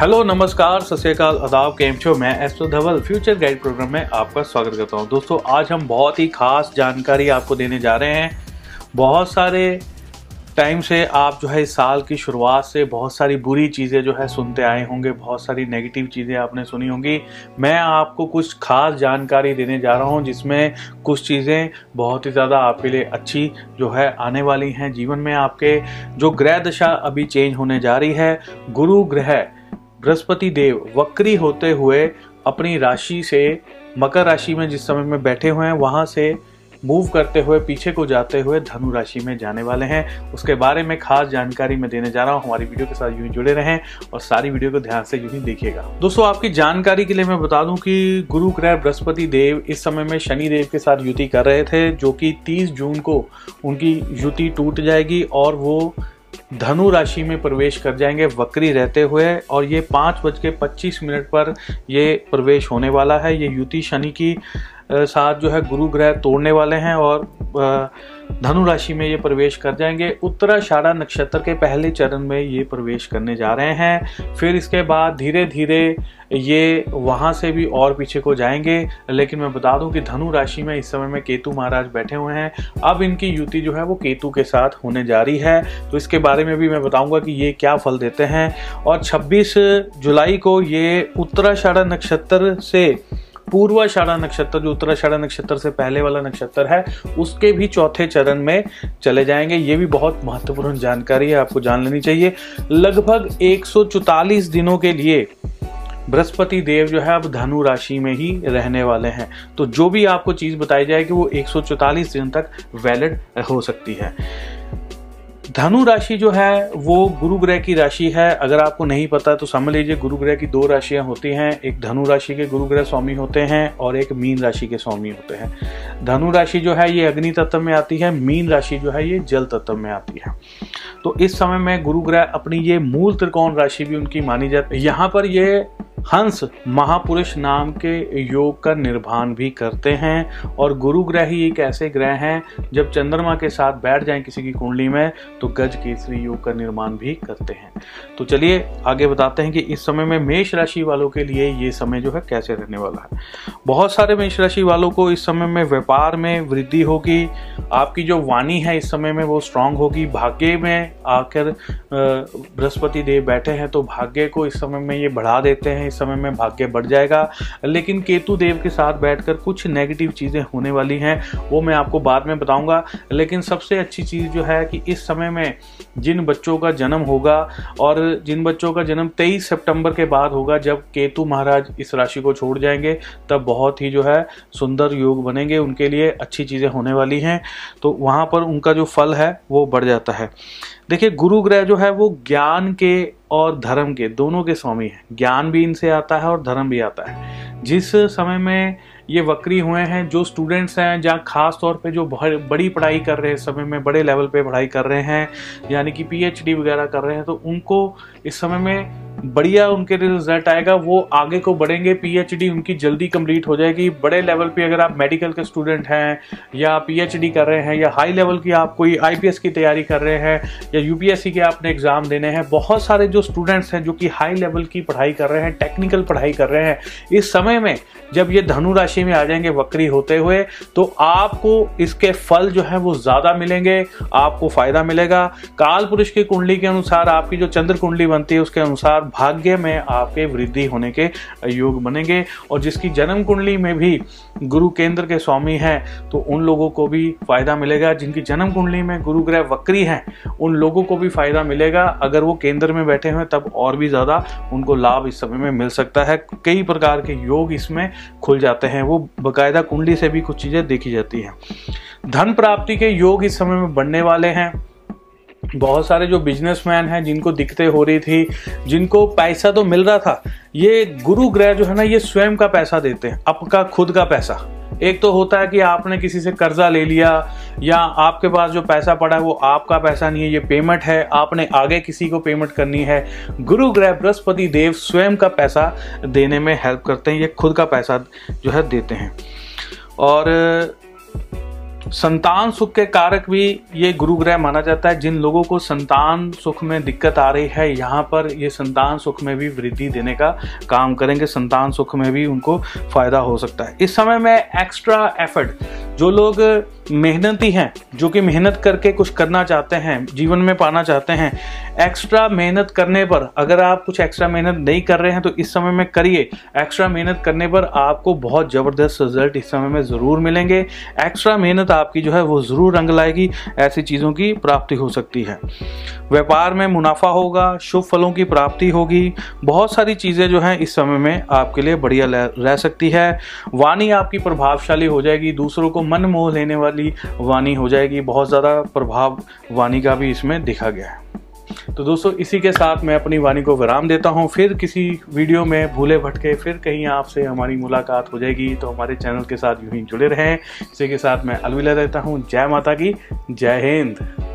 Hello, नमस्कार, सत श्रीकाल अदाब केम शो मैं astro Dhaval, future guide programme में आपका स्वागत करता हूँ। दोस्तों, आज हम बहुत ही खास जानकारी आपको देने जा रहे हैं। बहुत सारे टाइम से आप जो है, इस साल की शुरुआत से बहुत सारी बुरी चीज़ें जो है, सुनते आए होंगे। बहुत सारी नेगेटिव चीज़ें आपने सुनी होंगी। मैं आपको कुछ खास जानकारी देने जा रहा हूँ, जिसमें कुछ चीज़ें बहुत ही ज़्यादा आपके लिए अच्छी जो है, आने वाली हैं जीवन में आपके। जो ग्रह दशा अभी चेंज होने जा रही है, गुरु ग्रह बृहस्पति देव वक्री होते हुए अपनी राशि से, मकर राशि में जिस समय में बैठे हुए हैं, वहाँ से मूव करते हुए, पीछे को जाते हुए धनु राशि में जाने वाले हैं। उसके बारे में खास जानकारी मैं देने जा रहा हूँ। हमारी वीडियो के साथ यूँ जुड़े रहें और सारी वीडियो को ध्यान से यूँ ही देखिएगा। दोस्तों, आपकी जानकारी के लिए मैं बता दूँ कि गुरु ग्रह बृहस्पति देव इस समय में शनि देव के साथ युति कर रहे थे, जो कि 30 जून को उनकी युति टूट जाएगी और वो धनु राशि में प्रवेश कर जाएँगे, वक्री रहते हुए, और ये पाँच बज के पच्चीस मिनट पर ये प्रवेश होने वाला है। ये युति शनि की साथ जो है गुरु ग्रह तोड़ने वाले हैं और धनु राशि में ये प्रवेश कर जाएँगे। उत्तराषाढ़ा नक्षत्र के पहले चरण में ये प्रवेश करने जा रहे हैं। फिर इसके बाद धीरे धीरे ये वहाँ से भी और पीछे को जाएँगे। लेकिन मैं बता दूँ कि धनु राशि में इस समय में केतु महाराज बैठे हुए हैं। अब इनकी युति जो है वो केतु के साथ होने जा रही है। तो इसके बारे में भी मैं बताऊँगा कि ये क्या फल देते हैं। और 26 जुलाई को ये उत्तराषाढ़ा नक्षत्र से पूर्वाषाढ़ा नक्षत्र, जो उत्तराषाढ़ा नक्षत्र से पहले वाला नक्षत्र है, उसके भी चौथे चरण में चले जाएँगे। ये भी बहुत महत्वपूर्ण जानकारी है, आपको जान लेनी चाहिए। लगभग एक दिनों के लिए बृहस्पति देव जो है, अब धनु राशि में ही रहने वाले हैं। तो जो भी आपको चीज़ बताई जाएगी, वो एक दिन तक वैलिड हो सकती है। धनु राशि जो है, वो गुरु ग्रह की राशि है। अगर आपको नहीं पता तो समझ लीजिए गुरु ग्रह की दो राशियाँ होती हैं। एक धनु राशि के गुरु ग्रह स्वामी होते हैं और एक मीन राशि के स्वामी होते हैं। धनु राशि जो है, ये अग्नि तत्व में आती है। मीन राशि जो है, ये जल तत्व में आती है। तो इस समय में गुरु ग्रह अपनी ये मूल त्रिकोण राशि भी उनकी मानी जाती है। यहाँ पर ये हंस महापुरुष नाम के योग का निर्माण भी करते हैं और गुरु ग्रह ही एक ऐसे ग्रह हैं, जब चंद्रमा के साथ बैठ जाएँ किसी की कुंडली में तो गज केसरी योग का निर्माण भी करते हैं। तो चलिए, आगे बताते हैं कि इस समय में मेष राशि वालों के लिए ये समय जो है कैसे रहने वाला है। बहुत सारे मेष राशि वालों को इस समय में व्यापार में वृद्धि होगी, आपकी जो वाणी है इस समय में वो स्ट्रांग होगी, भाग्य में आकर बृहस्पति देव बैठे हैं तो भाग्य को इस समय में ये बढ़ा देते हैं इस समय में भाग्य बढ़ जाएगा। लेकिन केतु देव के साथ बैठकर कुछ नेगेटिव चीज़ें होने वाली हैं, वो मैं आपको बाद में बताऊँगा। लेकिन सबसे अच्छी चीज़ जो है कि इस समय में जिन बच्चों का जन्म होगा और जिन बच्चों का जन्म 23 सितंबर के बाद होगा, जब केतु महाराज इस राशि को छोड़ जाएँगे, तब बहुत ही जो है सुंदर योग बनेंगे, उनके लिए अच्छी चीज़ें होने वाली हैं। तो वहाँ पर उनका जो फल है, वो बढ़ जाता है। देखिए गुरु ग्रह जो है, वो ज्ञान के और धर्म के, दोनों के स्वामी हैं। ज्ञान भी इनसे आता है और धर्म भी आता है। जिस समय में ये वक्री हुए हैं, जो स्टूडेंट्स हैं, जहाँ खास तौर पे जो बड़ी पढ़ाई कर रहे हैं समय में, बड़े लेवल पे पढ़ाई कर रहे हैं, यानी कि पीएचडी वगैरह कर रहे हैं तो उनको इस समय में बढ़िया उनके रिज़ल्ट आएगा, वो आगे को बढ़ेंगे पीएचडी उनकी जल्दी कंप्लीट हो जाएगी। बड़े लेवल पे अगर आप मेडिकल के स्टूडेंट हैं, या पीएचडी कर रहे हैं, या हाई लेवल की आप कोई आईपीएस की तैयारी कर रहे हैं, या यूपीएससी के आपने एग्ज़ाम देने हैं, बहुत सारे जो स्टूडेंट्स हैं जो कि हाई लेवल की पढ़ाई कर रहे हैं टेक्निकल पढ़ाई कर रहे हैं, इस समय में जब ये धनु राशि में आ जाएँगे वक्री होते हुए तो आपको इसके फल जो है वो ज़्यादा मिलेंगे, आपको फ़ायदा मिलेगा। काल पुरुष की कुंडली के अनुसार, आपकी जो चंद्र कुंडली बनती है, उसके अनुसार भाग्य में आपके वृद्धि होने के योग बनेंगे। और जिसकी जन्म कुंडली में भी गुरु केंद्र के स्वामी हैं तो उन लोगों को भी फ़ायदा मिलेगा। जिनकी जन्म कुंडली में गुरु ग्रह वक्री हैं, उन लोगों को भी फ़ायदा मिलेगा। अगर वो केंद्र में बैठे हुए तब और भी ज़्यादा उनको लाभ इस समय में मिल सकता है। कई प्रकार के योग इसमें खुल जाते हैं। वो बाकायदा कुंडली से भी कुछ चीज़ें देखी जाती हैं। धन प्राप्ति के योग इस समय में बनने वाले हैं। बहुत सारे जो बिजनेसमैन हैं, जिनको दिक्कतें हो रही थी, जिनको पैसा तो मिल रहा था, ये गुरु ग्रह जो है ना, ये स्वयं का पैसा देते हैं, आपका खुद का पैसा। एक तो होता है कि आपने किसी से कर्जा ले लिया, या आपके पास जो पैसा पड़ा है, वो आपका पैसा नहीं है, ये पेमेंट है, आपने आगे किसी को पेमेंट करनी है। गुरु ग्रह बृहस्पति देव स्वयं का पैसा देने में हेल्प करते हैं, ये खुद का पैसा जो है देते हैं। और संतान सुख के कारक भी ये गुरु ग्रह माना जाता है। जिन लोगों को संतान सुख में दिक्कत आ रही है, यहाँ पर ये संतान सुख में भी वृद्धि देने का काम करेंगे। संतान सुख में भी उनको फ़ायदा हो सकता है। इस समय में एक्स्ट्रा एफर्ट जो लोग मेहनती हैं, जो कि मेहनत करके कुछ करना चाहते हैं, जीवन में पाना चाहते हैं। एक्स्ट्रा मेहनत करने पर अगर आप कुछ एक्स्ट्रा मेहनत नहीं कर रहे हैं तो इस समय में करिए। एक्स्ट्रा मेहनत करने पर आपको बहुत ज़बरदस्त रिज़ल्ट इस समय में ज़रूर मिलेंगे। एक्स्ट्रा मेहनत आपकी जो है, वो ज़रूर रंग लाएगी। ऐसी चीज़ों की प्राप्ति हो सकती है। व्यापार में मुनाफा होगा, शुभ फलों की प्राप्ति होगी। बहुत सारी चीज़ें जो हैं, इस समय में आपके लिए बढ़िया रह सकती है। वाणी आपकी प्रभावशाली हो जाएगी, दूसरों को मन मोह लेने वाली वाणी हो जाएगी। बहुत ज़्यादा प्रभाव वाणी का भी इसमें देखा गया है। तो दोस्तों, इसी के साथ मैं अपनी वाणी को विराम देता हूँ। फिर किसी वीडियो में भूले भटके फिर कहीं आपसे हमारी मुलाकात हो जाएगी। तो हमारे चैनल के साथ यूँ ही जुड़े रहें। इसी के साथ मैं अलविदा देता हूँ। जय माता की, जय हिंद।